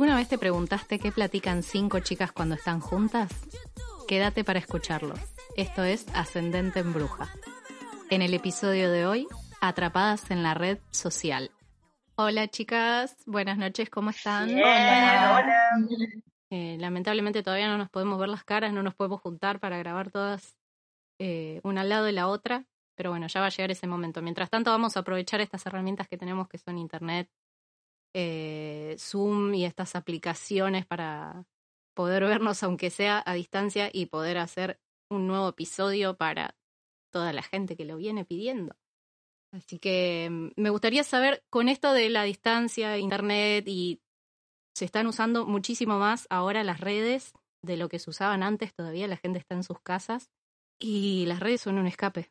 ¿Alguna vez te preguntaste qué platican cinco chicas cuando están juntas? Quédate para escucharlo. Esto es Ascendente en Bruja. En el episodio de hoy, atrapadas en la red social. Hola chicas, buenas noches, ¿cómo están? Hola. Eh, lamentablemente todavía no nos podemos ver las caras, no nos podemos juntar para grabar todas eh, una al lado de la otra, pero bueno, ya va a llegar ese momento. Mientras tanto vamos a aprovechar estas herramientas que tenemos que son Internet, eh, Zoom y estas aplicaciones para poder vernos aunque sea a distancia y poder hacer un nuevo episodio para toda la gente que lo viene pidiendo. Así que mm, me gustaría saber, con esto de la distancia, internet y se están usando muchísimo más ahora las redes de lo que se usaban antes, todavía la gente está en sus casas y las redes son un escape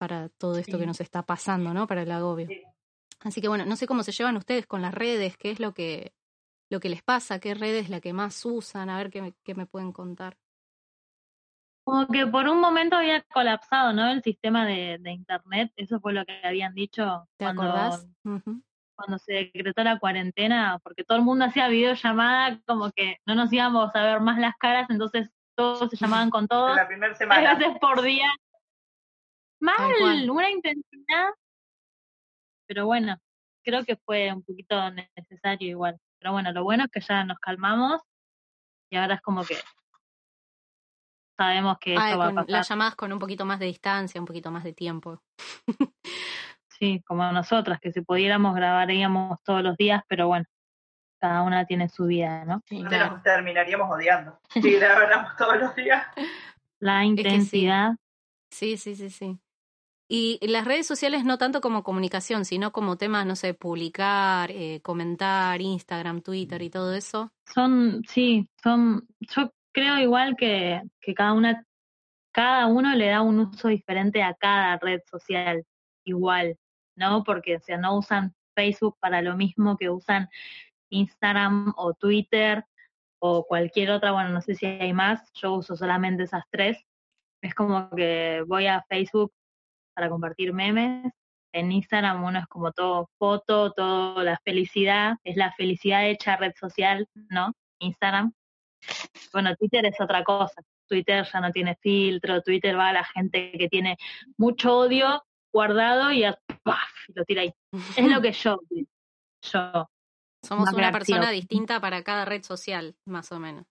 para todo esto que nos está pasando, ¿no? Para el agobio. Sí. Así que bueno, no sé cómo se llevan ustedes con las redes, qué es lo que, lo que les pasa, qué red es la que más usan, a ver qué me, qué me pueden contar. Como que por un momento había colapsado, ¿no? El sistema de, de internet, eso fue lo que habían dicho ¿Te cuando, acordás? Cuando se decretó la cuarentena, porque todo el mundo hacía videollamada, como que no nos íbamos a ver más las caras, entonces todos se llamaban con todos, la primera tres semana. veces por día. Mal, una intensidad. Pero bueno, creo que fue un poquito necesario igual. Pero bueno, lo bueno es que ya nos calmamos y ahora es como que sabemos que Ah, eso va a con pasar. las llamadas con un poquito más de distancia, un poquito más de tiempo. Sí, como nosotras, que si pudiéramos grabaríamos todos los días, pero bueno, cada una tiene su vida, ¿no? Sí, Nos terminaríamos odiando. Si grabáramos todos los días. La que sí. intensidad, Sí, sí, sí, sí. Y las redes sociales no tanto como comunicación, sino como temas, no sé, publicar, eh, comentar, Instagram, Twitter y todo eso. son, sí, son, yo creo igual que, que cada una, cada uno le da un uso diferente a cada red social, igual, ¿no? Porque, o sea, no usan Facebook para lo mismo que usan Instagram o Twitter o cualquier otra, bueno, no sé si hay más, yo uso solamente esas tres. Es como que voy a Facebook para compartir memes. En Instagram uno es como todo foto, todo la felicidad, es la felicidad hecha red social, ¿no? Instagram. Bueno, Twitter es otra cosa. Twitter ya no tiene filtro, Twitter va a la gente que tiene mucho odio guardado y a- ¡paf! y lo tira ahí. Es lo que yo, yo. Somos una gracioso. persona distinta para cada red social, más o menos.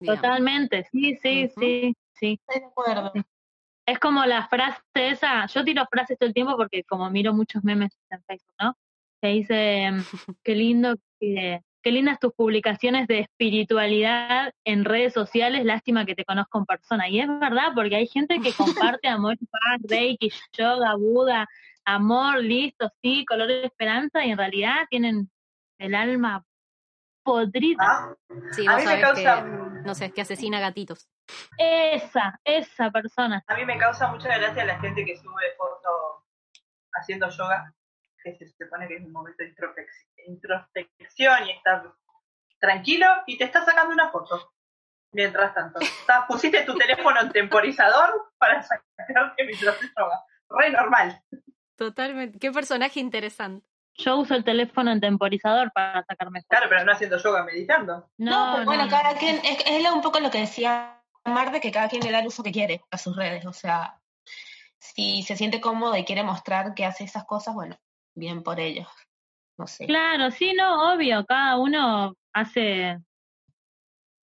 digamos. Totalmente, sí, sí, sí, sí. Estoy de acuerdo. Es como la frase esa, yo tiro frases todo el tiempo porque como miro muchos memes en Facebook, ¿no? Que dice, qué lindo, que, qué lindas tus publicaciones de espiritualidad en redes sociales, lástima que te conozco en persona. Y es verdad, porque hay gente que comparte amor, paz, reiki, yoga, Buda, amor, listo, sí, color de esperanza, y en realidad tienen el alma podrida. ¿Ah? Sí, A mí me causa, que, no sé, que asesina gatitos. Esa, esa persona. a mí me causa mucha gracia la gente que sube fotos haciendo yoga, que se supone que es un momento de introspec- introspección y estar tranquilo y te está sacando una foto. Mientras tanto, Está- pusiste tu teléfono en temporizador para sacarte mientras yoga. Re normal. Totalmente. Qué personaje interesante. Yo uso el teléfono en temporizador para sacarme fotos. Claro, pero no haciendo yoga meditando. No, bueno, no. cada quien, es, es un poco lo que decía Marte, que cada quien le da el uso que quiere a sus redes. O sea, si se siente cómodo y quiere mostrar que hace esas cosas, bueno, bien por ellos. No sé. Claro, sí, no, obvio, cada uno hace,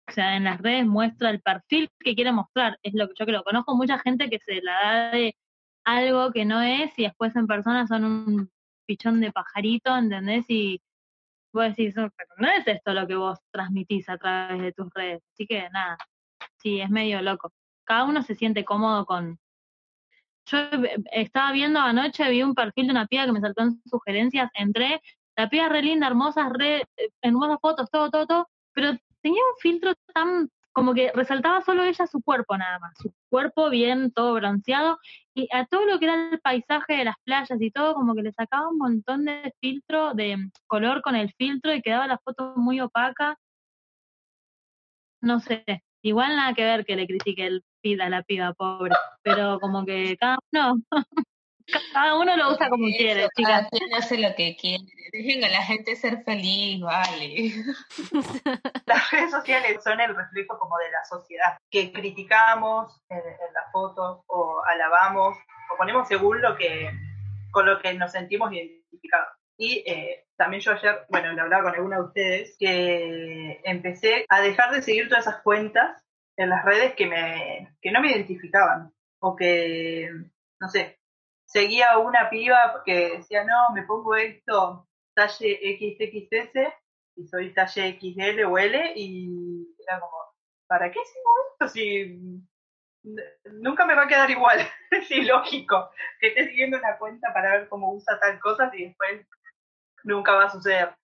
o sea, en las redes muestra el perfil que quiere mostrar, es lo que yo creo. Conozco mucha gente que se la da de algo que no es y después en persona son un pichón de pajarito, ¿entendés? Y vos decís, "Oh, pero no es esto lo que vos transmitís a través de tus redes. Así que nada, sí, es medio loco. Cada uno se siente cómodo con... Yo estaba viendo anoche, vi un perfil de una piba que me saltó en sugerencias, entré, la piba re linda, hermosa, re, eh, hermosas fotos, todo, todo, todo, pero tenía un filtro tan como que resaltaba solo ella su cuerpo nada más, su cuerpo bien, todo bronceado, y a todo lo que era el paisaje de las playas y todo, como que le sacaba un montón de filtro, de color con el filtro y quedaba la foto muy opaca. No sé, igual nada que ver que le critique el feed a la piba pobre, pero como que cada uno, cada uno lo usa como Eso, quiere, cada chicas. quien hace lo que quiere. Dejen a la gente ser feliz, vale. Las redes sociales son el reflejo como de la sociedad, que criticamos en, en las fotos o alabamos o ponemos según lo que con lo que nos sentimos identificados. Y eh, también yo ayer, bueno, le hablaba con alguna de ustedes, que empecé a dejar de seguir todas esas cuentas en las redes que, me, que no me identificaban. O que, no sé, seguía una piba que decía, no, me pongo esto talle XXS y soy talle XL o L y era como, ¿para qué sigo esto si nunca me va a quedar igual? es ilógico que esté siguiendo una cuenta para ver cómo usa tal cosa y después nunca va a suceder.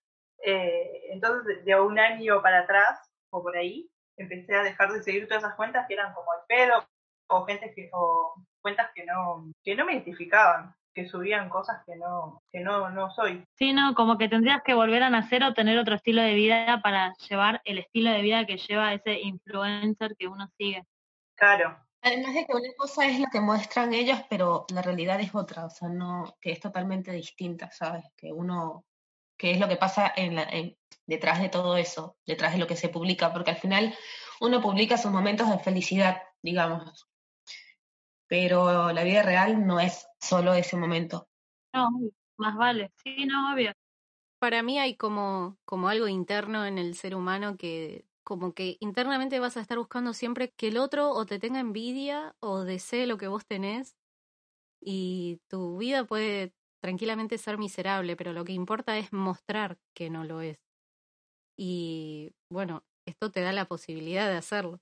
Eh, entonces, de un año para atrás o por ahí, empecé a dejar de seguir todas esas cuentas que eran como el pedo o gente que o cuentas que no que no me identificaban, que subían cosas que no que no no soy. Sí, no, como que tendrías que volver a nacer o tener otro estilo de vida para llevar el estilo de vida que lleva ese influencer que uno sigue. Claro, Además de que una cosa es lo que muestran ellos, pero la realidad es otra, o sea, no, que es totalmente distinta, ¿sabes? Que uno, que es lo que pasa en la, en- detrás de todo eso, detrás de lo que se publica, porque al final uno publica sus momentos de felicidad, digamos, pero la vida real no es solo ese momento. No, más vale. Sí, no, obvio. Para mí hay como, como algo interno en el ser humano que como que internamente vas a estar buscando siempre que el otro o te tenga envidia o desee lo que vos tenés y tu vida puede tranquilamente ser miserable, pero lo que importa es mostrar que no lo es. Y bueno, esto te da la posibilidad de hacerlo.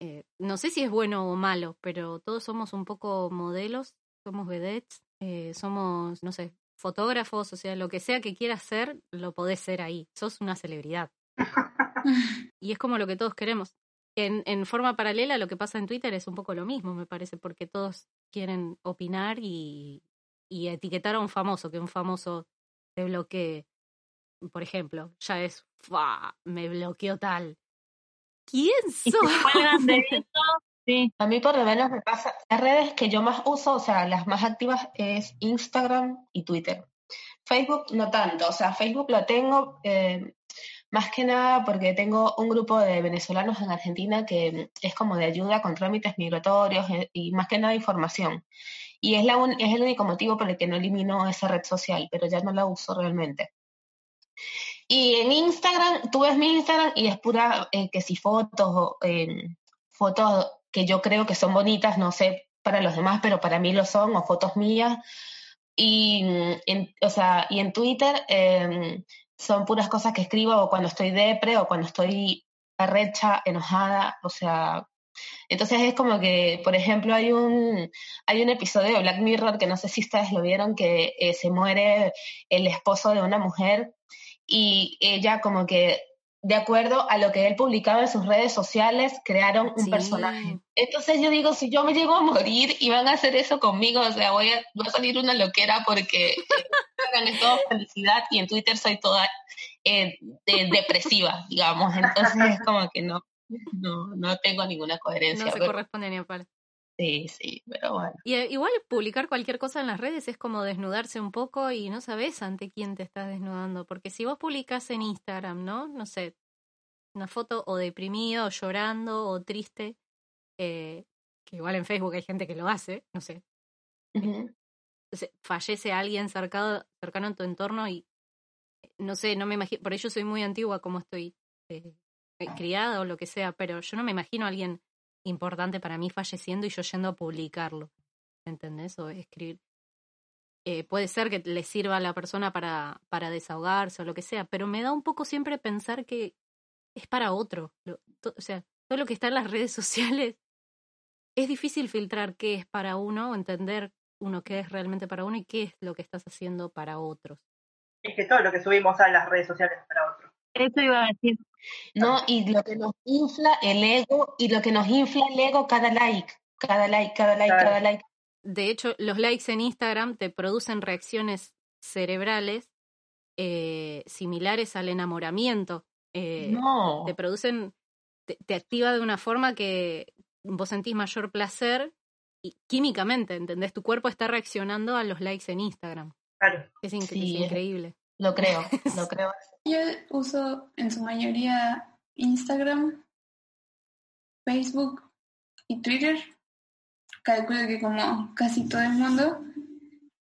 Eh, no sé si es bueno o malo, pero todos somos un poco modelos, somos vedettes, eh, somos, no sé, fotógrafos, o sea, lo que sea que quieras ser, lo podés ser ahí. Sos una celebridad. Y es como lo que todos queremos. En, en forma paralela, lo que pasa en Twitter es un poco lo mismo, me parece, porque todos quieren opinar y, y etiquetar a un famoso, que un famoso te bloquee. Por ejemplo, ya es, "Fua, me bloqueó tal. ¿Quién sos? de. Sí, A mí por lo menos me pasa, las redes que yo más uso, o sea, las más activas es Instagram y Twitter. Facebook no tanto, o sea, Facebook lo tengo eh, más que nada porque tengo un grupo de venezolanos en Argentina que es como de ayuda con trámites migratorios eh, y más que nada información. Y es, la un- es el único motivo por el que no elimino esa red social, pero ya no la uso realmente. Y en Instagram, tú ves mi Instagram y es pura, eh, que si fotos, eh, fotos que yo creo que son bonitas, no sé para los demás, pero para mí lo son, o fotos mías. Y mm, en, o sea, y en Twitter eh, son puras cosas que escribo o cuando estoy depre o cuando estoy arrecha, enojada, o sea, entonces es como que, por ejemplo, hay un, hay un episodio de Black Mirror que no sé si ustedes lo vieron, que eh, se muere el esposo de una mujer y ella como que, de acuerdo a lo que él publicaba en sus redes sociales, crearon un Sí. personaje. Entonces yo digo, si yo me llego a morir y van a hacer eso conmigo, o sea, voy a, a salir una loquera porque eh, Instagram es todo felicidad y en Twitter soy toda eh, de- depresiva, digamos. Entonces es como que no, no, no tengo ninguna coherencia. No se pero- corresponde ni a palo. sí, sí, pero bueno. Y eh, igual publicar cualquier cosa en las redes es como desnudarse un poco y no sabes ante quién te estás desnudando. Porque si vos publicas en Instagram, ¿no? No sé, una foto o deprimido, o llorando, o triste, eh, que igual en Facebook hay gente que lo hace, no sé. Entonces, fallece alguien cercano, cercano en tu entorno y eh, no sé, no me imagino, por ello soy muy antigua como estoy eh, eh, criada o lo que sea, pero yo no me imagino a alguien importante para mí falleciendo y yo yendo a publicarlo, ¿entendés? O escribir. eh, puede ser que le sirva a la persona para, para desahogarse o lo que sea, pero me da un poco siempre pensar que es para otro. O sea, todo lo que está en las redes sociales es difícil filtrar qué es para uno entender uno qué es realmente para uno y qué es lo que estás haciendo para otros. Es que todo lo que subimos a las redes sociales es para otros. Eso iba a decir. No, y lo que nos infla el ego, y lo que nos infla el ego, cada like, cada like, cada like, Claro. cada like. De hecho, los likes en Instagram te producen reacciones cerebrales eh, similares al enamoramiento. Eh, No. Te producen, te, te activa de una forma que vos sentís mayor placer y químicamente, ¿entendés? Tu cuerpo está reaccionando a los likes en Instagram. Claro. Es, inc- Sí, es es- increíble. Lo creo, lo creo. Yo uso en su mayoría Instagram, Facebook y Twitter. Calculo que como casi todo el mundo.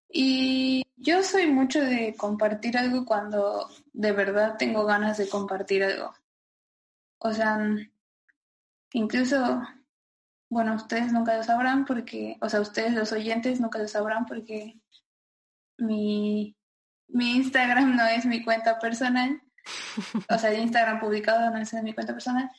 Y yo soy mucho de compartir algo cuando de verdad tengo ganas de compartir algo. O sea, incluso, bueno, ustedes nunca lo sabrán porque, o sea, ustedes los oyentes nunca lo sabrán porque mi, mi Instagram no es mi cuenta personal. O sea, el Instagram publicado no es mi cuenta personal.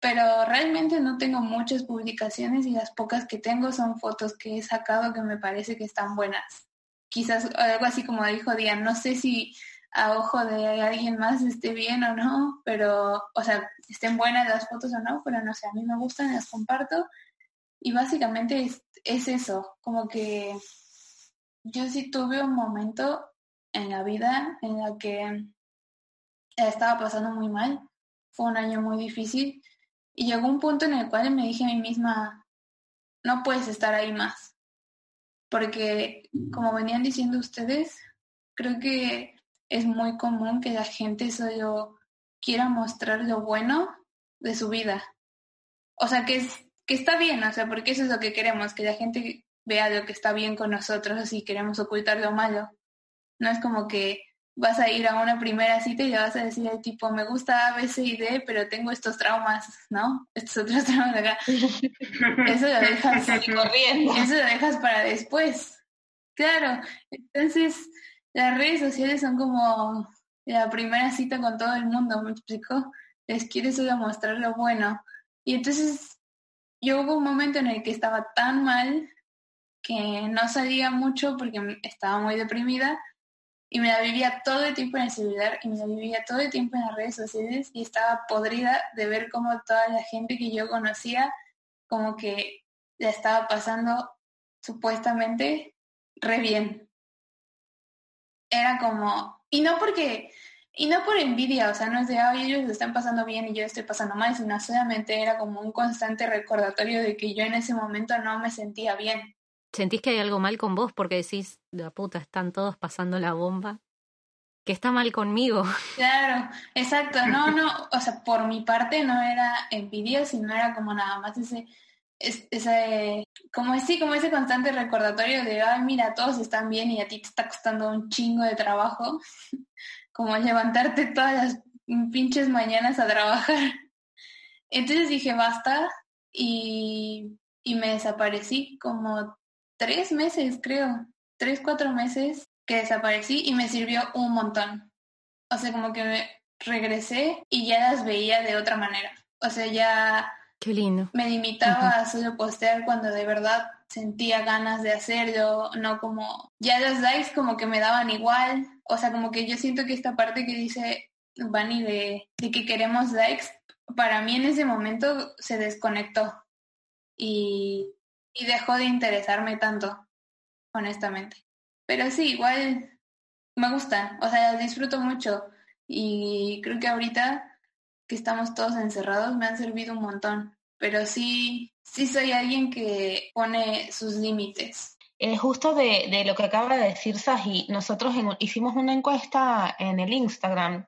Pero realmente no tengo muchas publicaciones y las pocas que tengo son fotos que he sacado que me parece que están buenas. Quizás algo así como dijo Diane, no sé si a ojo de alguien más esté bien o no, pero, o sea, estén buenas las fotos o no, pero no sé, a mí me gustan, las comparto. Y básicamente es eso, como que yo sí tuve un momento en la vida en la que estaba pasando muy mal. Fue un año muy difícil y llegó un punto en el cual me dije a mí misma, no puedes estar ahí más. Porque, como venían diciendo ustedes, creo que es muy común que la gente solo quiera mostrar lo bueno de su vida. O sea, que, es, que está bien, o sea, porque eso es lo que queremos, que la gente vea lo que está bien con nosotros y queremos ocultar lo malo. No es como que vas a ir a una primera cita y le vas a decir al tipo, me gusta A, B, C y D, pero tengo estos traumas, ¿no? Estos otros traumas de acá. Eso lo dejas corriendo. eso lo dejas para después. Claro, entonces las redes sociales son como la primera cita con todo el mundo, ¿me explico? Les quieres solo mostrar lo bueno. Y entonces yo hubo un momento en el que estaba tan mal que no salía mucho porque estaba muy deprimida y me la vivía todo el tiempo en el celular y me la vivía todo el tiempo en las redes sociales y estaba podrida de ver cómo toda la gente que yo conocía como que la estaba pasando supuestamente re bien. Era como, y no porque, y no por envidia, o sea, no es de, ay, ellos lo están pasando bien y yo estoy pasando mal, sino solamente era como un constante recordatorio de que yo en ese momento no me sentía bien. ¿Sentís que hay algo mal con vos porque decís, la puta, están todos pasando la bomba? ¿Qué está mal conmigo? Claro, exacto, no, no, o sea, por mi parte no era envidia, sino era como nada más ese, es- ese, como así, como ese constante recordatorio de, ay, mira, todos están bien y a ti te está costando un chingo de trabajo, como levantarte todas las pinches mañanas a trabajar. Entonces dije, basta, y, y me desaparecí como tres meses, creo, tres, cuatro meses que desaparecí y me sirvió un montón. O sea, como que me regresé y ya las veía de otra manera. O sea, ya Qué lindo. me limitaba a solo postear cuando de verdad sentía ganas de hacerlo, no como ya los likes como que me daban igual, o sea, como que yo siento que esta parte que dice Vani de, de que queremos likes, para mí en ese momento se desconectó y, y dejó de interesarme tanto, honestamente. Pero sí, igual me gustan, o sea, disfruto mucho y creo que ahorita que estamos todos encerrados me han servido un montón, pero sí, sí soy alguien que pone sus límites. Eh, justo de, de lo que acaba de decir Saji, nosotros hicimos una encuesta en el Instagram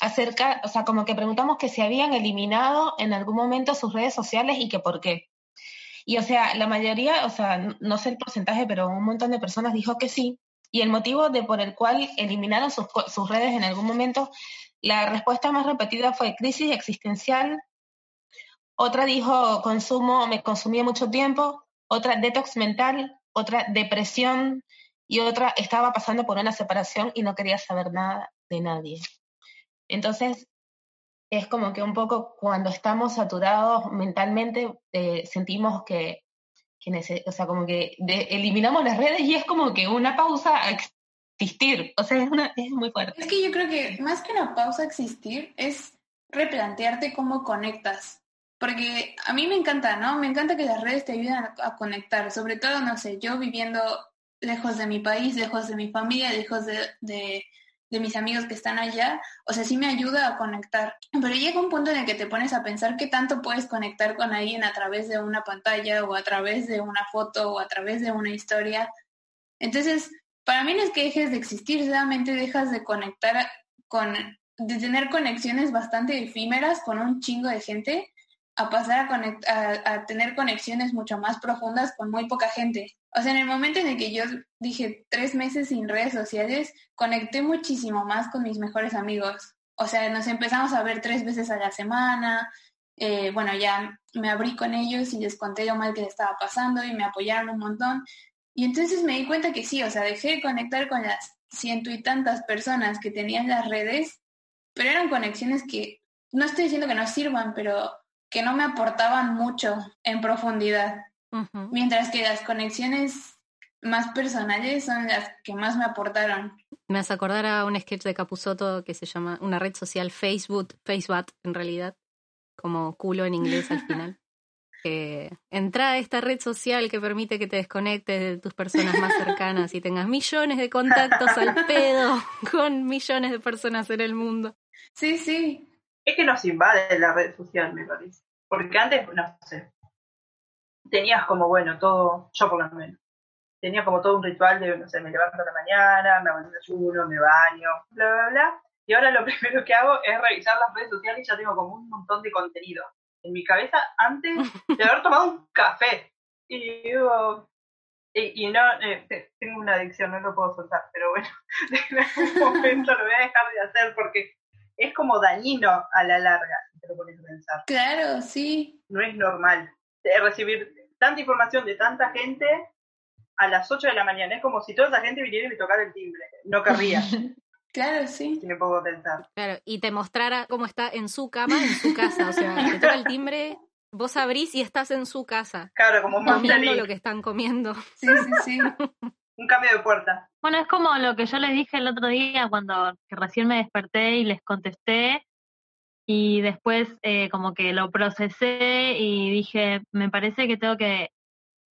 acerca, o sea, como que preguntamos que si habían eliminado en algún momento sus redes sociales y que por qué. Y o sea, la mayoría, o sea, no sé el porcentaje, pero un montón de personas dijo que sí. Y el motivo de por el cual eliminaron sus redes en algún momento, la respuesta más repetida fue crisis existencial. Otra dijo consumo, me consumía mucho tiempo. Otra detox mental. Otra depresión. y otra estaba pasando por una separación y no quería saber nada de nadie. Entonces, es como que un poco cuando estamos saturados mentalmente, eh, sentimos que, que o sea, como que de- eliminamos las redes y es como que una pausa a existir. O sea, es, una, es muy fuerte. Es que yo creo que más que una pausa a existir es replantearte cómo conectas. Porque a mí me encanta, ¿no? Me encanta que las redes te ayuden a, conectar. Sobre todo, no sé, yo viviendo lejos de mi país, lejos de mi familia, lejos de, de mis amigos que están allá. O sea, sí me ayuda a conectar. Pero llega un punto en el que te pones a pensar qué tanto puedes conectar con alguien a través de una pantalla o a través de una foto o a través de una historia. Entonces, para mí no es que dejes de existir, solamente dejas de conectar con, de tener conexiones bastante efímeras con un chingo de gente, a pasar a, a tener conexiones mucho más profundas con muy poca gente. O sea, en el momento en el que yo dije tres meses sin redes sociales, conecté muchísimo más con mis mejores amigos. O sea, nos empezamos a ver tres veces a la semana. eh, bueno, ya me abrí con ellos y les conté lo mal que les estaba pasando y me apoyaron un montón. Y entonces me di cuenta que sí, o sea, dejé de conectar con las ciento y tantas personas que tenían las redes, pero eran conexiones que, no estoy diciendo que no sirvan, pero que no me aportaban mucho en profundidad. Mientras que las conexiones más personales son las que más me aportaron. Me hace acordar a un sketch de Capusotto que se llama una red social Facebook, Facebook en realidad, como culo en inglés al final. Entra a esta red social que permite que te desconectes de tus personas más cercanas y tengas millones de contactos al pedo con millones de personas en el mundo. Sí, sí. Es que nos invade la red social, me parece. Porque antes, no sé, tenías como, bueno, todo, yo por lo menos, tenía como todo un ritual de, no sé, me levanto a la mañana, me hago el desayuno, me baño, bla, bla, bla. Y ahora lo primero que hago es revisar las redes sociales y ya tengo como un montón de contenido en mi cabeza antes de haber tomado un café. Y digo, y, y no, eh, te- tengo una adicción, no lo puedo soltar, pero bueno, en algún momento lo voy a dejar de hacer porque es como dañino a la larga, si te lo pones a pensar. Claro, sí. No es normal recibir tanta información de tanta gente a las 8 de la mañana. Es como si toda esa gente viniera y me tocara el timbre. No querría, Claro, sí. si me a pensar. Claro, y te mostrara cómo está en su cama, en su casa. O sea, te toca el timbre, vos abrís y estás en su casa, Claro, como comiendo Monster lo que están comiendo. Sí, sí, sí. un cambio de puerta. Bueno, es como lo que yo les dije el otro día cuando recién me desperté y les contesté y después eh, como que lo procesé y dije, me parece que tengo que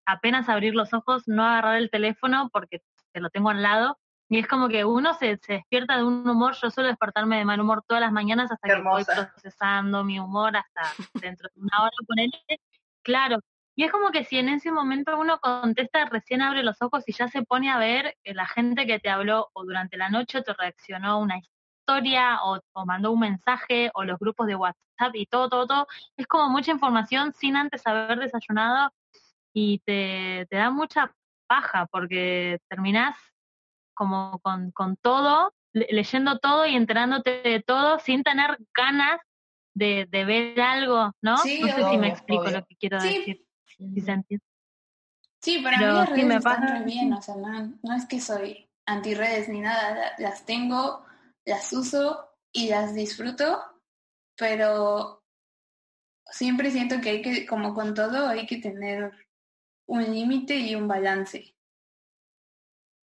apenas abrir los ojos, no agarrar el teléfono porque te lo tengo al lado. Y es como que uno se, se despierta de un humor, yo suelo despertarme de mal humor todas las mañanas hasta Qué que voy hermosa. procesando mi humor hasta dentro de una hora ponele. Claro, y es como que si en ese momento uno contesta, recién abre los ojos y ya se pone a ver que la gente que te habló o durante la noche te reaccionó una historia o, o mandó un mensaje o los grupos de WhatsApp y todo, todo, todo. Es como mucha información sin antes haber desayunado y te, te da mucha paja porque terminás como con, con todo, le- leyendo todo y enterándote de todo sin tener ganas de, de ver algo, ¿no? Sí, no sé si me explico obvio. lo que quiero Sí. decir. si se entiende. Sí, para Pero mí las sí redes me están pasa- re bien, o sea, no, no es que soy anti-redes ni nada, la- las tengo, las uso y las disfruto, pero siempre siento que hay que, como con todo, hay que tener un límite y un balance.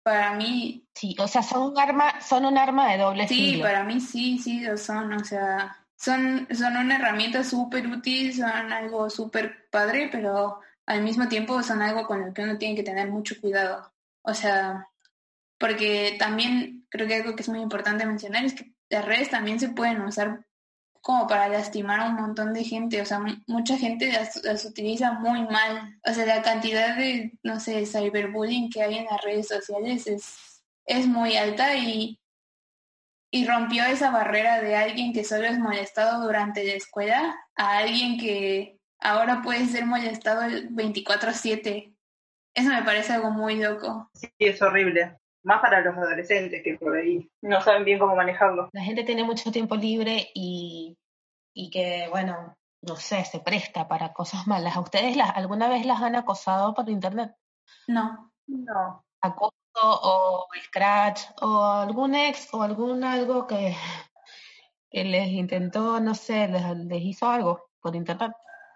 Para mí, Sí, o sea, son un arma, son un arma de doble sí, filo. para mí sí, sí lo son, o sea, son, son una herramienta súper útil, son algo súper padre, pero al mismo tiempo son algo con el que uno tiene que tener mucho cuidado. O sea, porque también creo que algo que es muy importante mencionar es que las redes también se pueden usar como para lastimar a un montón de gente, o sea, mu- mucha gente las, las utiliza muy mal. O sea, la cantidad de, no sé, cyberbullying que hay en las redes sociales es, es muy alta y, y rompió esa barrera de alguien que solo es molestado durante la escuela a alguien que ahora puede ser molestado el 24/7. Eso me parece algo muy loco. Sí, es horrible. Más para los adolescentes que por ahí no saben bien cómo manejarlo. La gente tiene mucho tiempo libre y, y que, bueno, no sé, se presta para cosas malas. ¿A ustedes las, alguna vez las han acosado por internet? No. No. Acoso o Scratch o algún ex o algún algo que, que les intentó, no sé, les, les hizo algo por internet.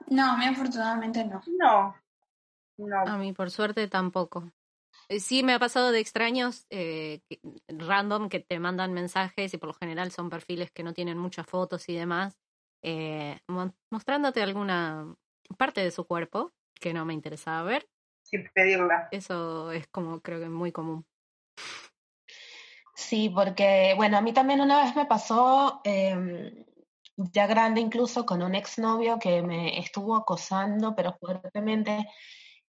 No, a mí afortunadamente no. No. No. A mí, por suerte, tampoco. Eh, Sí, me ha pasado de extraños eh, que- random que te mandan mensajes y por lo general son perfiles que no tienen muchas fotos y demás, eh, mo- mostrándote alguna parte de su cuerpo que no me interesaba ver. Sin pedirla. Eso es como creo que muy común. Sí, porque, bueno, a mí también una vez me pasó, em, ya grande incluso, con un exnovio que me estuvo acosando, pero fuertemente.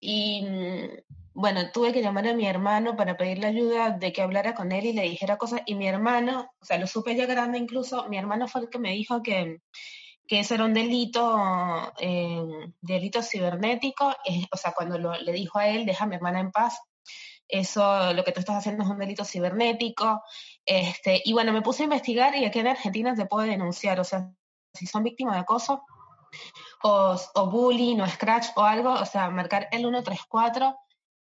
Y mm, bueno, tuve que llamar a mi hermano para pedirle ayuda de que hablara con él y le dijera cosas. Y mi hermano, o sea, lo supe ya grande incluso, mi hermano fue el que me dijo que, que eso era un delito, eh, delito cibernético. eh, o sea, cuando lo- le dijo a él, deja a mi hermana en paz, eso, lo que tú estás haciendo es un delito cibernético. Este, y bueno, me puse a investigar y aquí en Argentina se puede denunciar, o sea, si son víctimas de acoso o, o bullying o scratch o algo, o sea, marcar el 134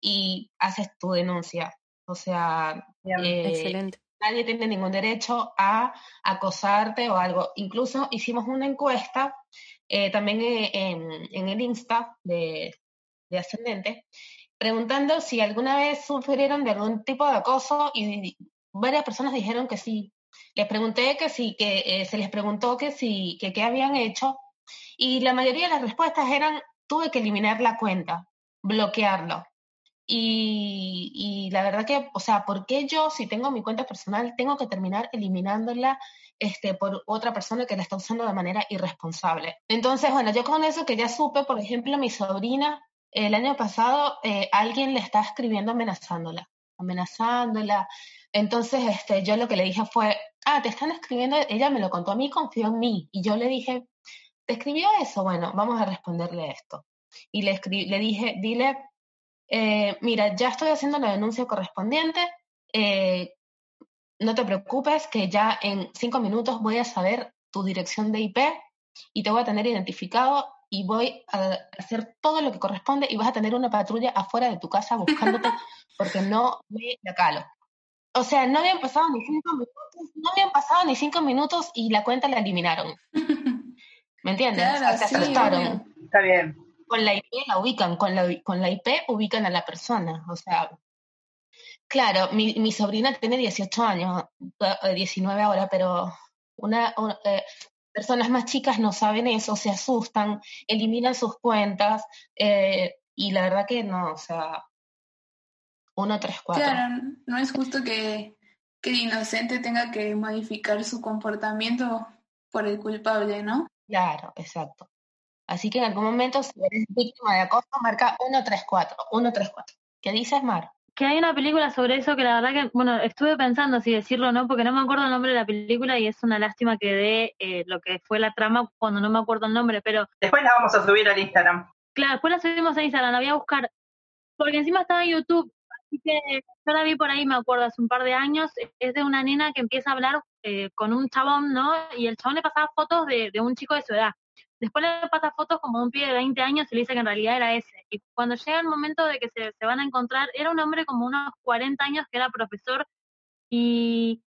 y haces tu denuncia. O sea, eh, Excelente. nadie tiene ningún derecho a acosarte o algo. Incluso hicimos una encuesta eh, también eh, en, en el Insta de, de Ascendente, preguntando si alguna vez sufrieron de algún tipo de acoso y varias personas dijeron que sí. Les pregunté que sí, que eh, se les preguntó que sí, que qué habían hecho y la mayoría de las respuestas eran tuve que eliminar la cuenta, bloquearlo. Y, la verdad que, o sea, ¿por qué yo, si tengo mi cuenta personal, tengo que terminar eliminándola este, por otra persona que la está usando de manera irresponsable? Entonces, bueno, yo con eso que ya supe, por ejemplo, mi sobrina, el año pasado, eh, alguien le está escribiendo amenazándola, amenazándola. Entonces, este, yo lo que le dije fue, ah, te están escribiendo, ella me lo contó a mí, confió en mí. Y yo le dije, ¿te escribió eso? Bueno, vamos a responderle esto. Y le, le dije, dile, eh, mira, ya estoy haciendo la denuncia correspondiente, eh, no te preocupes que ya en cinco minutos voy a saber tu dirección de IP y te voy a tener identificado y voy a hacer todo lo que corresponde y vas a tener una patrulla afuera de tu casa buscándote porque no me la calo. O sea, no habían pasado ni cinco minutos, no habían pasado ni cinco minutos y la cuenta la eliminaron. ¿Me entiendes? Claro, se sí. Está bien. con la IP la ubican, con la, con la IP ubican a la persona, o sea, claro, mi, mi sobrina tiene 18 años, eh, 19 ahora, pero una, una- eh, personas más chicas no saben eso, se asustan, eliminan sus cuentas, eh, y la verdad que no, o sea, 1, 3, 4. Claro, no es justo que, que el inocente tenga que modificar su comportamiento por el culpable, ¿no? Claro, exacto. Así que en algún momento, si eres víctima de acoso, marca 134, 134. ¿Qué dices, Mar? Que hay una película sobre eso que la verdad que, bueno, estuve pensando si decirlo o no, porque no me acuerdo el nombre de la película y es una lástima que dé eh, lo que fue la trama cuando no me acuerdo el nombre, pero Después la vamos a subir al Instagram. claro, después la subimos a Instagram, la voy a buscar, porque encima estaba en YouTube, así que yo la vi por ahí, me acuerdo, hace un par de años, es de una nena que empieza a hablar eh, con un chabón, ¿no? Y el chabón le pasaba fotos de, de un chico de su edad. Después le pasa fotos como un pibe de 20 años y le dice que en realidad era ese. Y cuando llega el momento de que se, se van a encontrar, era un hombre como unos 40 años que era profesor y...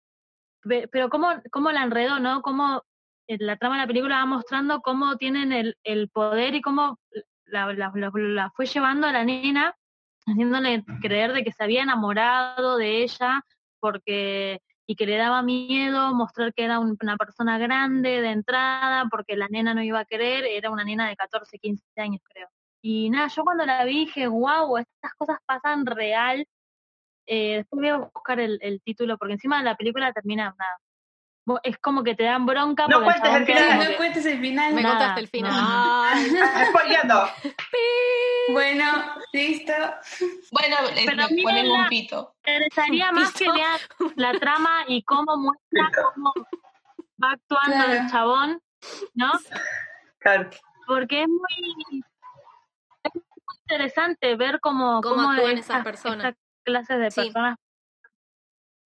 pe- Pero cómo, cómo la enredó, ¿no? Cómo eh, la trama de la película va mostrando cómo tienen el, el poder y cómo la, la- la fue llevando a la nena, haciéndole creer de que se había enamorado de ella porque y que le daba miedo mostrar que era un- una persona grande de entrada porque la nena no iba a querer, era una nena de 14, 15 años creo. Y nada, yo cuando la vi dije, wow, estas cosas pasan real. Eh, después voy a buscar el, el título porque encima la película termina nada. Es como que te dan bronca No el cuentes el final. no cuentes el final. Me Nada, contaste el final. no. Bueno, listo. Bueno, les, Pero les ponen un pito. Me interesaría más que vean la trama y cómo muestra cómo va actuando Claro. el chabón, ¿no? Claro. Porque es muy, es muy interesante ver cómo, Cómo actúan estas- esas personas. clases de Sí. personas,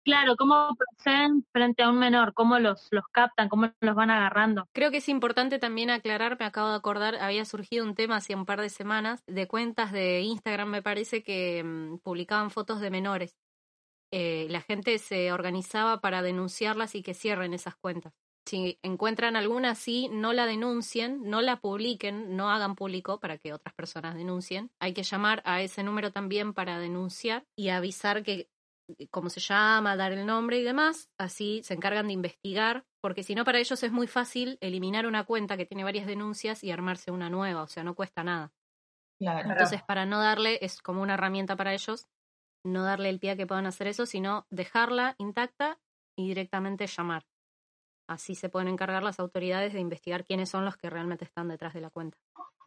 claro, cómo proceden frente a un menor, cómo los, los captan, cómo los van agarrando. Creo que es importante también aclarar, me acabo de acordar, había surgido un tema hace un par de semanas de cuentas de Instagram, me parece que mm, publicaban fotos de menores. eh, la gente se organizaba para denunciarlas y que cierren esas cuentas. Si encuentran alguna así, no la denuncien, no la publiquen, no hagan público para que otras personas denuncien. Hay que llamar a ese número también para denunciar y avisar que cómo se llama, dar el nombre y demás. Así se encargan de investigar, porque si no para ellos es muy fácil eliminar una cuenta que tiene varias denuncias y armarse una nueva, o sea, no cuesta nada. Claro. Entonces, para no darle, es como una herramienta para ellos, no darle el pie a que puedan hacer eso, sino dejarla intacta y directamente llamar. Así se pueden encargar las autoridades de investigar quiénes son los que realmente están detrás de la cuenta.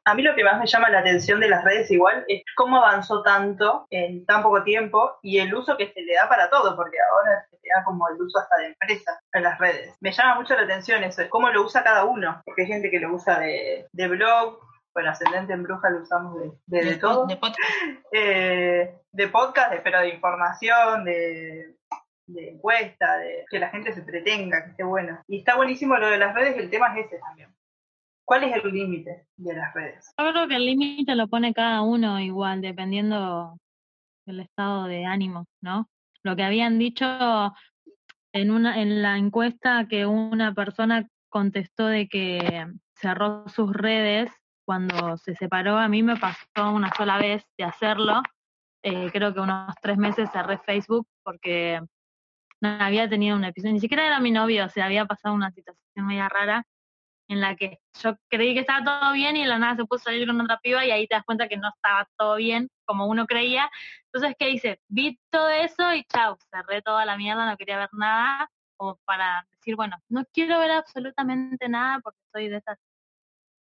A mí lo que más me llama la atención de las redes igual es cómo avanzó tanto en tan poco tiempo y el uso que se le da para todo, porque ahora se le da como el uso hasta de empresas en las redes. Me llama mucho la atención eso, cómo lo usa cada uno, porque hay gente que lo usa de, de blog, bueno, Ascendente en Bruja lo usamos de, de, de todo, De podcast. eh, de podcast, pero de información, de, de encuesta, de que la gente se entretenga, que esté bueno. Y está buenísimo lo de las redes, el tema es ese también. ¿Cuál es el límite de las redes? Yo creo que el límite lo pone cada uno igual, dependiendo del estado de ánimo, ¿no? Lo que habían dicho en una en la encuesta que una persona contestó de que cerró sus redes cuando se separó, a mí me pasó una sola vez de hacerlo. Eh, creo que unos tres meses cerré Facebook porque no había tenido un episodio, ni siquiera era mi novio, o sea, había pasado una situación media rara en la que yo creí que estaba todo bien y de la nada se puso a salir con otra piba y ahí te das cuenta que no estaba todo bien como uno creía. Entonces, ¿qué hice? Vi todo eso y chau, cerré toda la mierda, no quería ver nada, como para decir, bueno, no quiero ver absolutamente nada porque soy de esas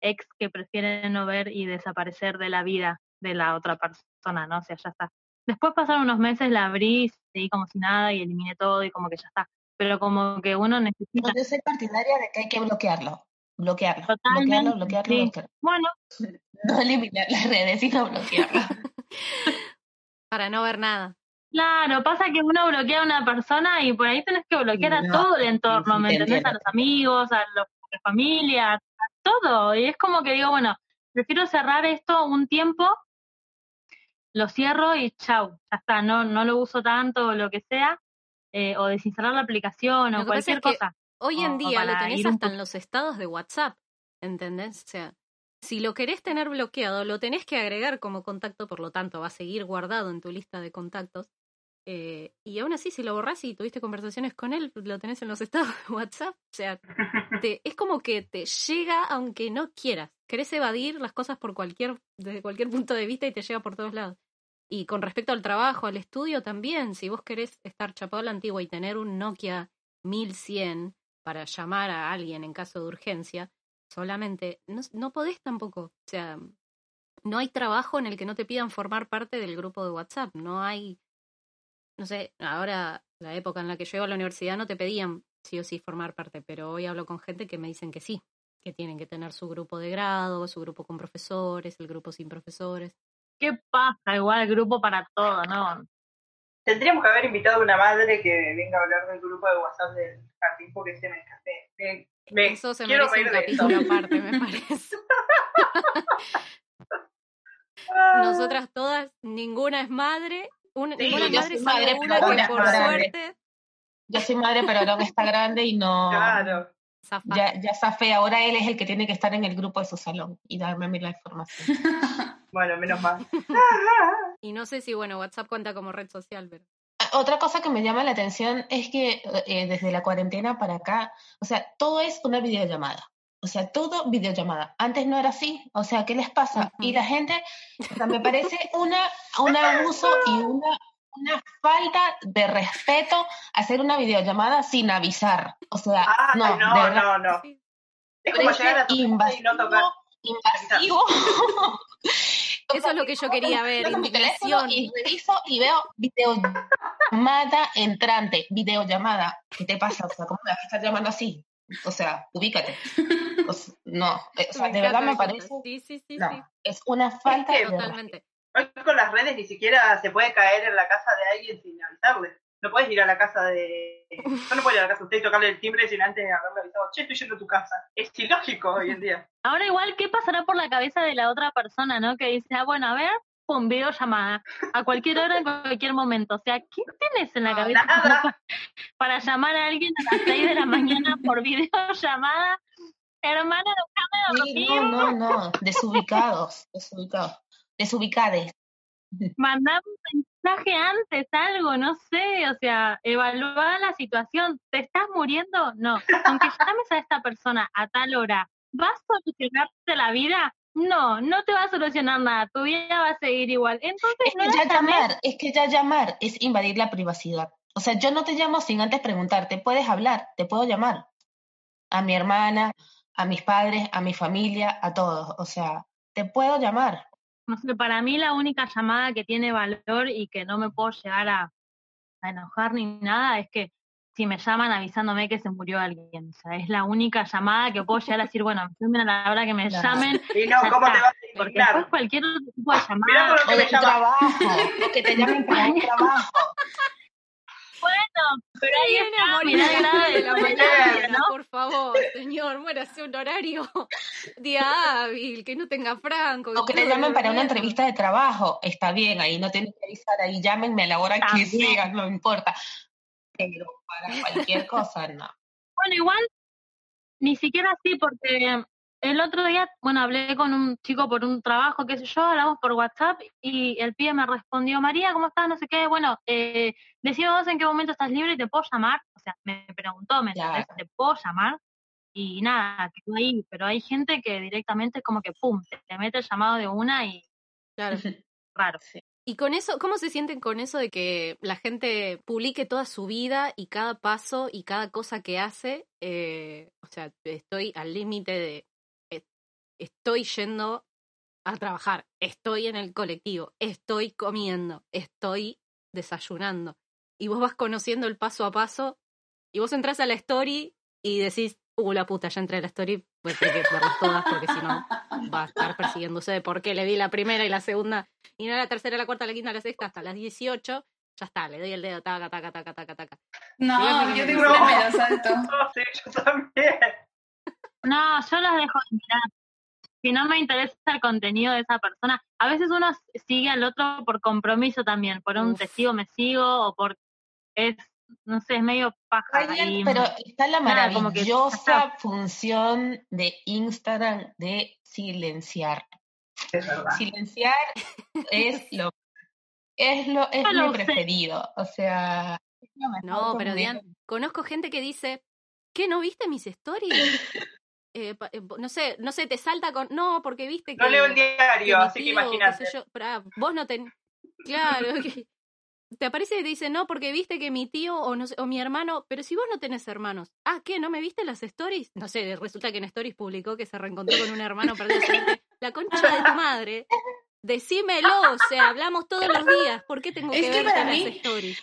ex que prefieren no ver y desaparecer de la vida de la otra persona, ¿no? O sea, ya está. Después pasaron unos meses, la abrí, seguí como si nada y eliminé todo y como que ya está. Pero como que uno necesita... Soy partidaria de que hay que bloquearlo. Bloquearlo. Totalmente, bloquearlo, bloquearlo, sí. bloquearlo. Bueno, No eliminar las redes, sino bloquearlo. Para no ver nada. Claro, pasa que uno bloquea a una persona y por ahí tenés que bloquear a todo el entorno, ¿me te entendés? A los amigos, a los- a la familia, a todo. Y es como que digo, bueno, prefiero cerrar esto un tiempo, lo cierro y chau, ya está, no, no lo uso tanto o lo que sea, eh, o desinstalar la aplicación Lo o cualquier es que cosa. Hoy en O día lo tenés hasta en los estados de WhatsApp, ¿entendés? O sea, si lo querés tener bloqueado, lo tenés que agregar como contacto, por lo tanto, va a seguir guardado en tu lista de contactos. Eh, y aún así, si lo borrás y tuviste conversaciones con él, lo tenés en los estados de WhatsApp. O sea, te- es como que te llega aunque no quieras. Querés evadir las cosas por cualquier, desde cualquier punto de vista y te llega por todos lados. Y con respecto al trabajo, al estudio también, si vos querés estar chapado a la antigua y tener un Nokia 1100 para llamar a alguien en caso de urgencia, solamente no, no podés tampoco. O sea, no hay trabajo en el que no te pidan formar parte del grupo de WhatsApp. No hay, no sé, ahora la época en la que yo iba a la universidad no te pedían sí o sí formar parte, pero hoy hablo con gente que me dicen que sí, que tienen que tener su grupo de grado, su grupo con profesores, el grupo sin profesores. ¿Qué pasa? Igual grupo para todo, ¿no? Tendríamos que haber invitado a una madre que venga a hablar del grupo de WhatsApp del jardín porque se me escapé. Me, me Eso se quiero merece un reír de eso. capítulo aparte, me parece. Ah, Nosotras todas, ninguna es madre. Una, Sí, ninguna yo madre madre, una pero que por suerte Yo soy madre, pero Aaron está grande y no. Claro. Ya, ya zafé, ahora él es el que tiene que estar en el grupo de su salón y darme a mí la información. Bueno, menos mal. Y no sé si, bueno, WhatsApp cuenta como red social, pero Ah, Otra cosa que me llama la atención es que eh, desde la cuarentena para acá, o sea, todo es una videollamada. O sea, todo videollamada. Antes no era así. O sea, ¿qué les pasa? Y la gente, o sea, me parece una, un abuso y una, una falta de respeto hacer una videollamada sin avisar. O sea, Ah, no, no, de verdad. no, no. Es como llegar a tu y invasivo, no tocar. invasivo. Eso es lo que yo quería ver, Yo mi teléfono indignación. y reviso y veo videollamada entrante, videollamada. ¿Qué te pasa? O sea, ¿cómo me vas a estar llamando así? O sea, ubícate. O sea, no, eh, o sea, de verdad me parece, Sí, sí, sí, no, sí. es una falta que de. Totalmente. Hoy con las redes ni siquiera se puede caer en la casa de alguien sin avisarle. No puedes ir a la casa de. Yo no puedo ir a la casa de usted y tocarle el timbre sin antes haberle avisado, che, estoy yendo a tu casa. Es ilógico hoy en día. Ahora igual, ¿qué pasará por la cabeza de la otra persona, no? Que dice, ah, bueno, a ver, pum, videollamada, a cualquier hora, en cualquier momento. O sea, ¿qué tienes en la No, cabeza para, para llamar a alguien a las 6 de la mañana por videollamada? Hermana, déjame Sí, dormir. no, no, no, desubicados, desubicados, desubicades. mandar un mensaje antes, algo, no sé, o sea, evaluar la situación. ¿Te estás muriendo? No. Aunque llames a esta persona a tal hora, ¿va a solucionarte la vida? No, no te va a solucionar nada, tu vida va a seguir igual. Entonces, Es no que la ya llamar, es que ya llamar es invadir la privacidad. O sea, yo no te llamo sin antes preguntarte, puedes hablar, te puedo llamar. A mi hermana, a mis padres, a mi familia, a todos. O sea, te puedo llamar. No sé, para mí la única llamada que tiene valor y que no me puedo llegar a, a enojar ni nada es que si me llaman avisándome que se murió alguien. O sea, es la única llamada que puedo llegar a decir, bueno, a la hora que me Claro. llamen, Y no, ¿cómo está, te vas a porque después cualquier otro tipo de Mirá llamada, por lo O que me tu llamas. trabajo, que te llamen para un trabajo. Bueno, pero ahí Viene a está, mirá de la mañana, ¿no? por favor, señor, muérase un horario día hábil, que no tenga franco. O que te estoy llamen para una entrevista de trabajo. Está bien, ahí no tienes que avisar, ahí llámenme a la hora que sea, no importa. Pero para cualquier cosa, no. Bueno, igual, ni siquiera así, porque el otro día, bueno, hablé con un chico por un trabajo, qué sé yo, hablamos por WhatsApp y el pibe me respondió, María, ¿cómo estás? No sé qué, bueno, eh, decime vos en qué momento estás libre y te puedo llamar. O sea, me preguntó, ¿me? Claro. ¿Te puedo llamar? Y nada, quedó ahí, pero hay gente que directamente es como que, pum, te, te mete el llamado de una y Claro. raro. Y con eso, ¿cómo se sienten con eso de que la gente publique toda su vida y cada paso y cada cosa que hace? Eh, o sea, estoy al límite de, estoy yendo a trabajar, estoy en el colectivo, estoy comiendo, estoy desayunando. Y vos vas conociendo el paso a paso y vos entras a la story y decís, uh, la puta, ya entré a la story, a tener que verlas todas porque si no va a estar persiguiéndose de por qué le di la primera y la segunda y no la tercera, la cuarta, la quinta, la sexta, hasta las 18, ya está, le doy el dedo, taca, taca, taca, taca, taca. No, yo no. una me lo salto. No, sí, yo también. No, yo las dejo de mirar. Si no me interesa el contenido de esa persona, a veces uno sigue al otro por compromiso también, por un Uf. testigo me sigo o por es, no sé, es medio paja. Está bien, y- pero está la nada, como que ya maravillosa función de Instagram de silenciar. Es verdad. Silenciar es lo es lo es mi usé. preferido, o sea, No, pero me- Dian, conozco gente que dice, ¿qué, no viste mis stories? Eh, eh, no sé, no sé, te salta con, no, porque viste que... No leo el que diario, mi así que tío, qué imagínate. sé yo, pará, vos no ten... Claro, que te aparece y te dice, no, porque viste que mi tío o, no sé, o mi hermano, pero si vos no tenés hermanos, ah, ¿qué? ¿No me viste las stories? No sé, resulta que en stories publicó que se reencontró con un hermano perdido. La concha de tu madre. Decímelo, o sea, hablamos todos los días. ¿Por qué tengo Es que, que para las stories?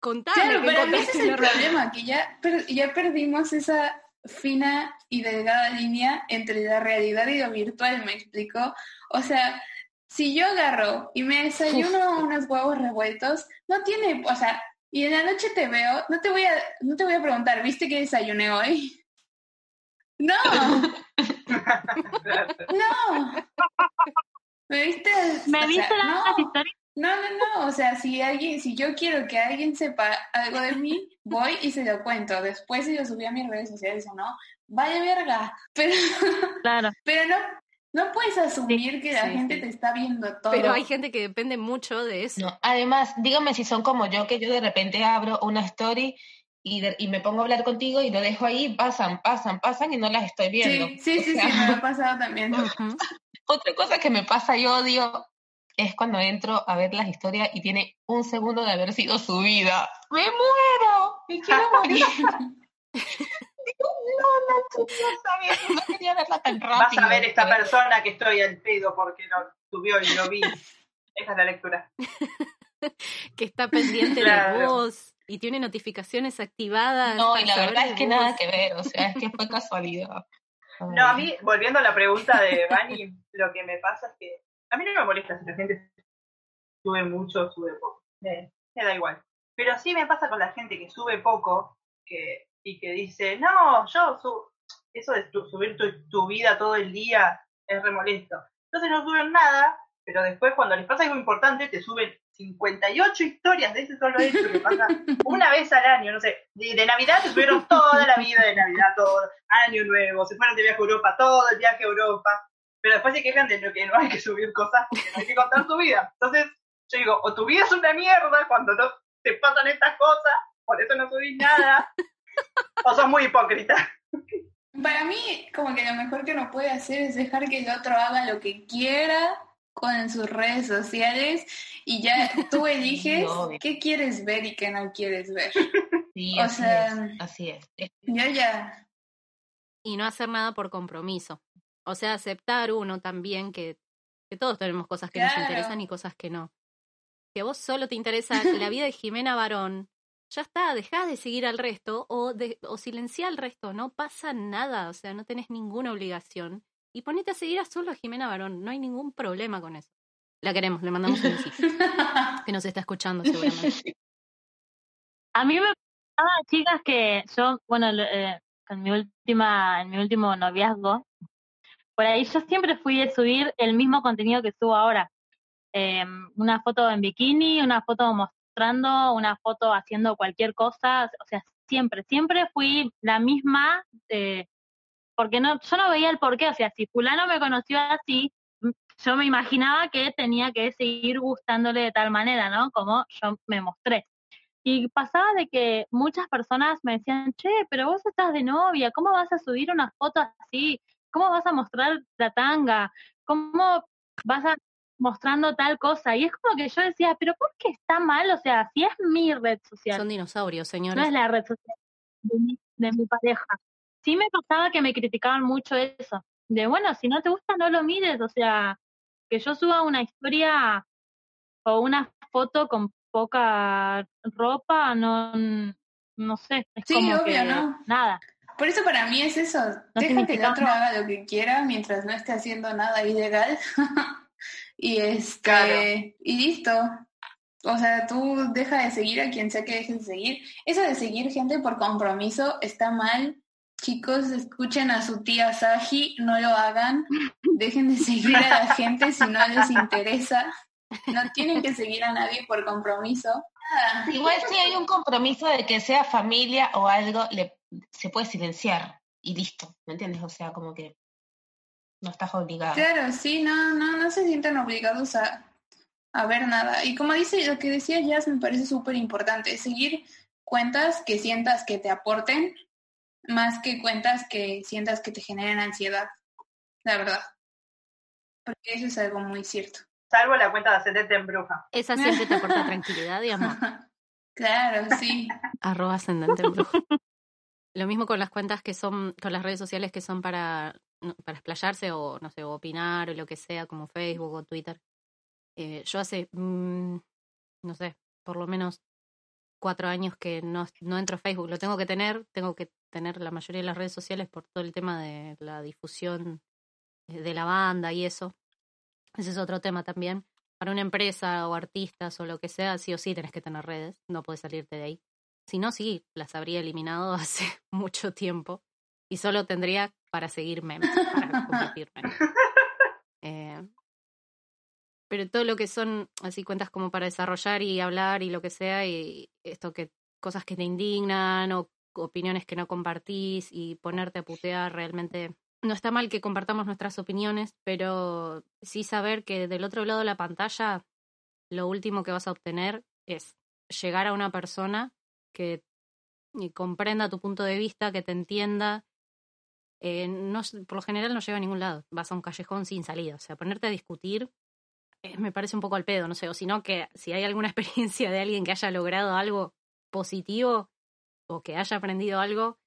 Contame Claro, que mí ese es el problema, que ya, per- ya perdimos esa fina y delgada línea entre la realidad y lo virtual, ¿me explico? O sea, si yo agarro y me desayuno unos huevos revueltos, no tiene, o sea, y en la noche te veo, no te voy a, no te voy a preguntar, ¿viste que desayuné hoy? No, no. ¿Me viste? ¿Me O sea, viste las no. historias? No, no, no, o sea, si alguien, si yo quiero que alguien sepa algo de mí, voy y se lo cuento. Después si lo subí a mis redes sociales o no, vaya verga. Pero, Claro. pero no, no puedes asumir que la sí, gente sí. te está viendo todo. Pero hay gente que depende mucho de eso. No, además, dígame si son como yo, que yo de repente abro una story y, de- y me pongo a hablar contigo y lo dejo ahí, pasan, pasan, pasan y no las estoy viendo. Sí, sí, O sí, sea, sí, me ha pasado también. Otra cosa que me pasa y odio es cuando entro a ver las historias y tiene un segundo de haber sido subida. ¡Me muero! ¡Me quiero morir! Digo, no, no, no sabía, no quería verla tan rápido. Vas a ver esta persona que estoy al pedo porque lo subió y lo vi. Esa es la lectura. Que está pendiente de Claro. vos y tiene notificaciones activadas. No, y la verdad de es que vos. nada que ver, o sea, es que fue casualidad. No, a mí, volviendo a la pregunta de Vani, lo que me pasa es que a mí no me molesta si la gente sube mucho o sube poco. Me, me da igual. Pero sí me pasa con la gente que sube poco que, y que dice, no, yo subo. Eso de tu- subir tu, tu vida todo el día es re molesto. Entonces no suben nada, pero después cuando les pasa algo importante te suben 58 historias de ese solo hecho que pasa una vez al año, no sé, de, de Navidad se subieron toda la vida de Navidad, todo, año nuevo, se fueron de viaje a Europa, todo el viaje a Europa, pero después se quejan de lo que no hay que subir cosas, no hay que contar su vida. Entonces, yo digo, o tu vida es una mierda cuando no te pasan estas cosas, por eso no subís nada, o sos muy hipócrita. Para mí, como que lo mejor que uno puede hacer es dejar que el otro haga lo que quiera con sus redes sociales y ya tú eliges obvio. qué quieres ver y qué no quieres ver. Sí, O así sea, es, así es. Es- Yo ya, Y no hacer nada por compromiso. O sea, aceptar uno también que, que todos tenemos cosas que nos interesan y cosas que no. Que a vos solo te interesa la vida de Jimena Barón, ya está, dejá de seguir al resto o, de, o silenciá al resto, no pasa nada, o sea, no tenés ninguna obligación. Y ponete a seguir a solo a Jimena Barón, no hay ningún problema con eso. La queremos, le mandamos un besito, que nos está escuchando seguramente. A mí me pasaba, chicas, que yo, bueno, lo- eh, en mi última, en mi último noviazgo, por ahí yo siempre fui de subir el mismo contenido que subo ahora. Eh, una foto en bikini, una foto mostrando, una foto haciendo cualquier cosa, o sea, siempre, siempre fui la misma, eh, porque no, yo no veía el porqué, o sea, si fulano me conoció así, yo me imaginaba que tenía que seguir gustándole de tal manera, ¿no? Como yo me mostré. Y pasaba de que muchas personas me decían, che, pero vos estás de novia, ¿cómo vas a subir una foto así? ¿Cómo vas a mostrar la tanga? ¿Cómo vas a mostrando tal cosa? Y es como que yo decía, pero ¿por qué está mal? O sea, si es mi red social, Son dinosaurios, no señores. es la red social de mi, de mi pareja. Sí me pasaba que me criticaban mucho eso, de bueno, si no te gusta no lo mires, o sea, que yo suba una historia o una foto con poca ropa, no, no sé, es Sí, como obvio, que ¿no? nada. Por eso para mí es eso. Deja que el otro nada. haga lo que quiera mientras no esté haciendo nada ilegal. y este Claro. y listo. O sea, tú deja de seguir a quien sea que dejes de seguir. Eso de seguir gente por compromiso está mal. Chicos, escuchen a su tía Saji, no lo hagan. Dejen de seguir a la gente si no les interesa. No tienen que seguir a nadie por compromiso. Nada. Igual si hay un compromiso de que sea familia o algo, le, se puede silenciar y listo, ¿me entiendes? O sea, como que no estás obligado. Claro, sí, no, no, no se sientan obligados a, a ver nada. Y como dice, lo que decía Jazz me parece súper importante, seguir cuentas que sientas que te aporten, más que cuentas que sientas que te generen ansiedad, la verdad. Porque eso es algo muy cierto. Salvo la cuenta de ascendente en bruja. Esa siempre te aporta tranquilidad y amor. Claro, sí. Arroba ascendente en brujo. Lo mismo con las cuentas que son, con las redes sociales que son para, para explayarse o, no sé, opinar o lo que sea, como Facebook o Twitter. Eh, yo hace, mm, no sé, por lo menos cuatro años que no, no entro a Facebook. Lo tengo que tener, tengo que tener la mayoría de las redes sociales por todo el tema de la difusión eh, de la banda y eso. Ese es otro tema también. Para una empresa o artistas o lo que sea, sí o sí tenés que tener redes, no puedes salirte de ahí. Si no, sí, las habría eliminado hace mucho tiempo y solo tendría para seguir memes, para compartir memes. Eh, pero todo lo que son así cuentas como para desarrollar y hablar y lo que sea, y esto que cosas que te indignan o opiniones que no compartís y ponerte a putear realmente no está mal que compartamos nuestras opiniones, pero sí saber que del otro lado de la pantalla lo último que vas a obtener es llegar a una persona que comprenda tu punto de vista, que te entienda. Eh, no, por lo general no llega a ningún lado. Vas a un callejón sin salida. O sea, ponerte a discutir eh, me parece un poco al pedo, no sé. O si no, que si hay alguna experiencia de alguien que haya logrado algo positivo o que haya aprendido algo,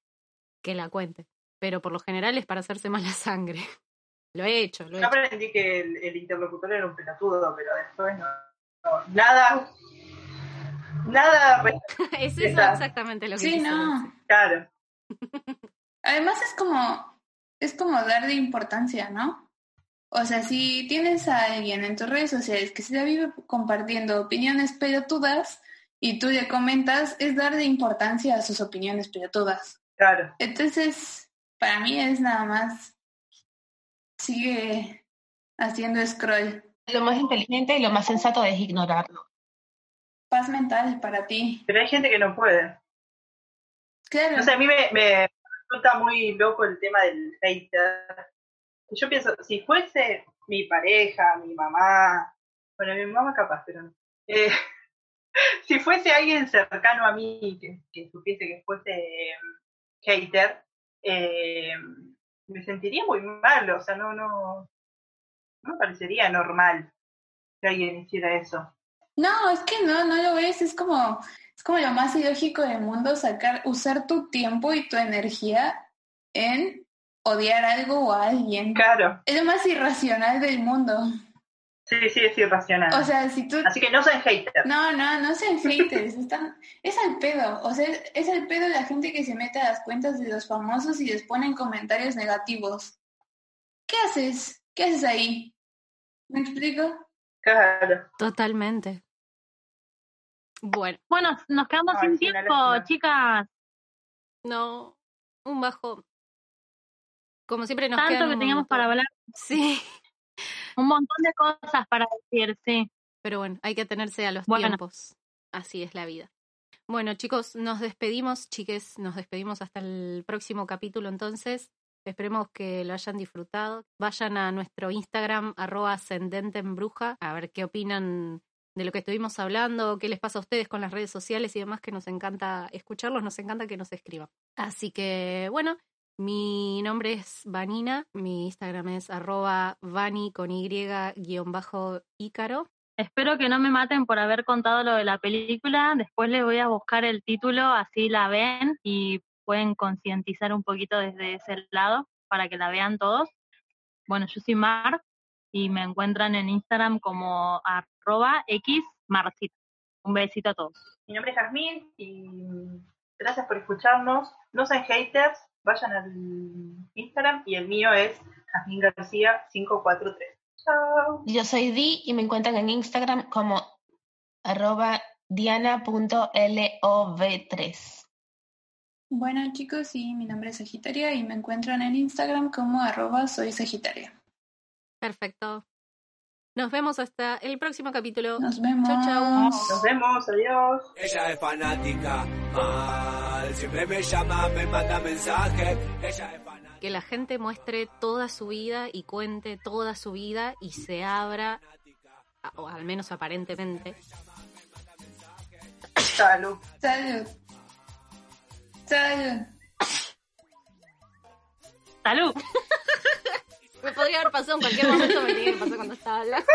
que la cuente. Pero por lo general es para hacerse mala sangre. Lo he hecho, lo he Yo hecho. aprendí que el, el interlocutor era un pelotudo, pero después no. no, nada. Nada. es eso exactamente lo que Sí, decir. no. Claro. Además es como, es como darle importancia, ¿no? O sea, si tienes a alguien en tus redes sociales que se vive compartiendo opiniones pelotudas y tú le comentas, es darle importancia a sus opiniones pelotudas. Claro. Entonces, para mí es nada más, sigue haciendo scroll. lo más inteligente y lo más sensato es ignorarlo. Paz mental para ti. Pero hay gente que no puede. Claro. No sé, a mí me, me resulta muy loco el tema del hater. Yo pienso, si fuese mi pareja, mi mamá, bueno, mi mamá capaz, pero no. Eh, si fuese alguien cercano a mí que, que supiese que fuese eh, hater, eh, me sentiría muy mal, o sea, no, no, no me parecería normal que alguien hiciera eso. No, es que no, no lo ves, es como, es como lo más ilógico del mundo sacar, usar tu tiempo y tu energía en odiar algo o a alguien. Claro, Es lo más irracional del mundo. sí, sí, es irracional. O sea, si tú... Así que no sean haters. No, no, no sean haters, están... es al pedo, o sea, es, es al pedo la gente que se mete a las cuentas de los famosos y les ponen comentarios negativos. ¿Qué haces? ¿Qué haces ahí? ¿Me explico? Claro. Totalmente. Bueno, Bueno, nos quedamos Ay, sin tiempo, chicas. no, un bajo. Como siempre nos Tanto que teníamos para hablar. Sí, Un montón de cosas para decir, sí. pero bueno, hay que atenerse a los Bueno. tiempos. Así es la vida. Bueno, chicos, nos despedimos, chiques, nos despedimos hasta el próximo capítulo entonces. Esperemos que lo hayan disfrutado. Vayan a nuestro Instagram, arroba ascendente en a ver qué opinan de lo que estuvimos hablando, qué les pasa a ustedes con las redes sociales y demás, que nos encanta escucharlos, nos encanta que nos escriban. Así que, bueno, mi nombre es Vanina, mi Instagram es arroba vani con y guion bajo ícaro. Espero que no me maten por haber contado lo de la película. Después les voy a buscar el título, así la ven y pueden concientizar un poquito desde ese lado para que la vean todos. Bueno, yo soy Mar y me encuentran en Instagram como arroba xmarcita. Un besito a todos. Mi nombre es Jazmín y gracias por escucharnos. No sean haters, vayan al Instagram y el mío es Jazmín García 543. Chao. Yo soy Di y me encuentran en Instagram como arroba diana.lov3. Bueno chicos, sí, mi nombre es Sagitaria y me encuentran en Instagram como arroba soy Sagitaria. Perfecto. Nos vemos hasta el próximo capítulo. Nos vemos. Chau, chau. Nos vemos, adiós. Ella es fanática, mal. Siempre me llama, me manda mensajes. Ella es fanática. Que la gente muestre toda su vida y cuente toda su vida y se abra, o al menos aparentemente. Salud. Salud. Salud. ¡Salud! Me podría haber pasado en cualquier momento, me que cuando estaba hablando.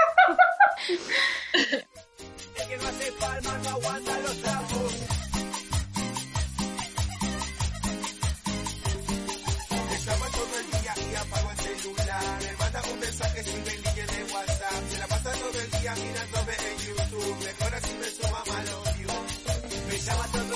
El que no hace palmas no aguanta los trapos. Estaba todo el día y apago el celular. Me manda un mensaje sin el link de WhatsApp. Se la pasa todo el día mirándome en YouTube. Mejor así me suma malo. Me llama todo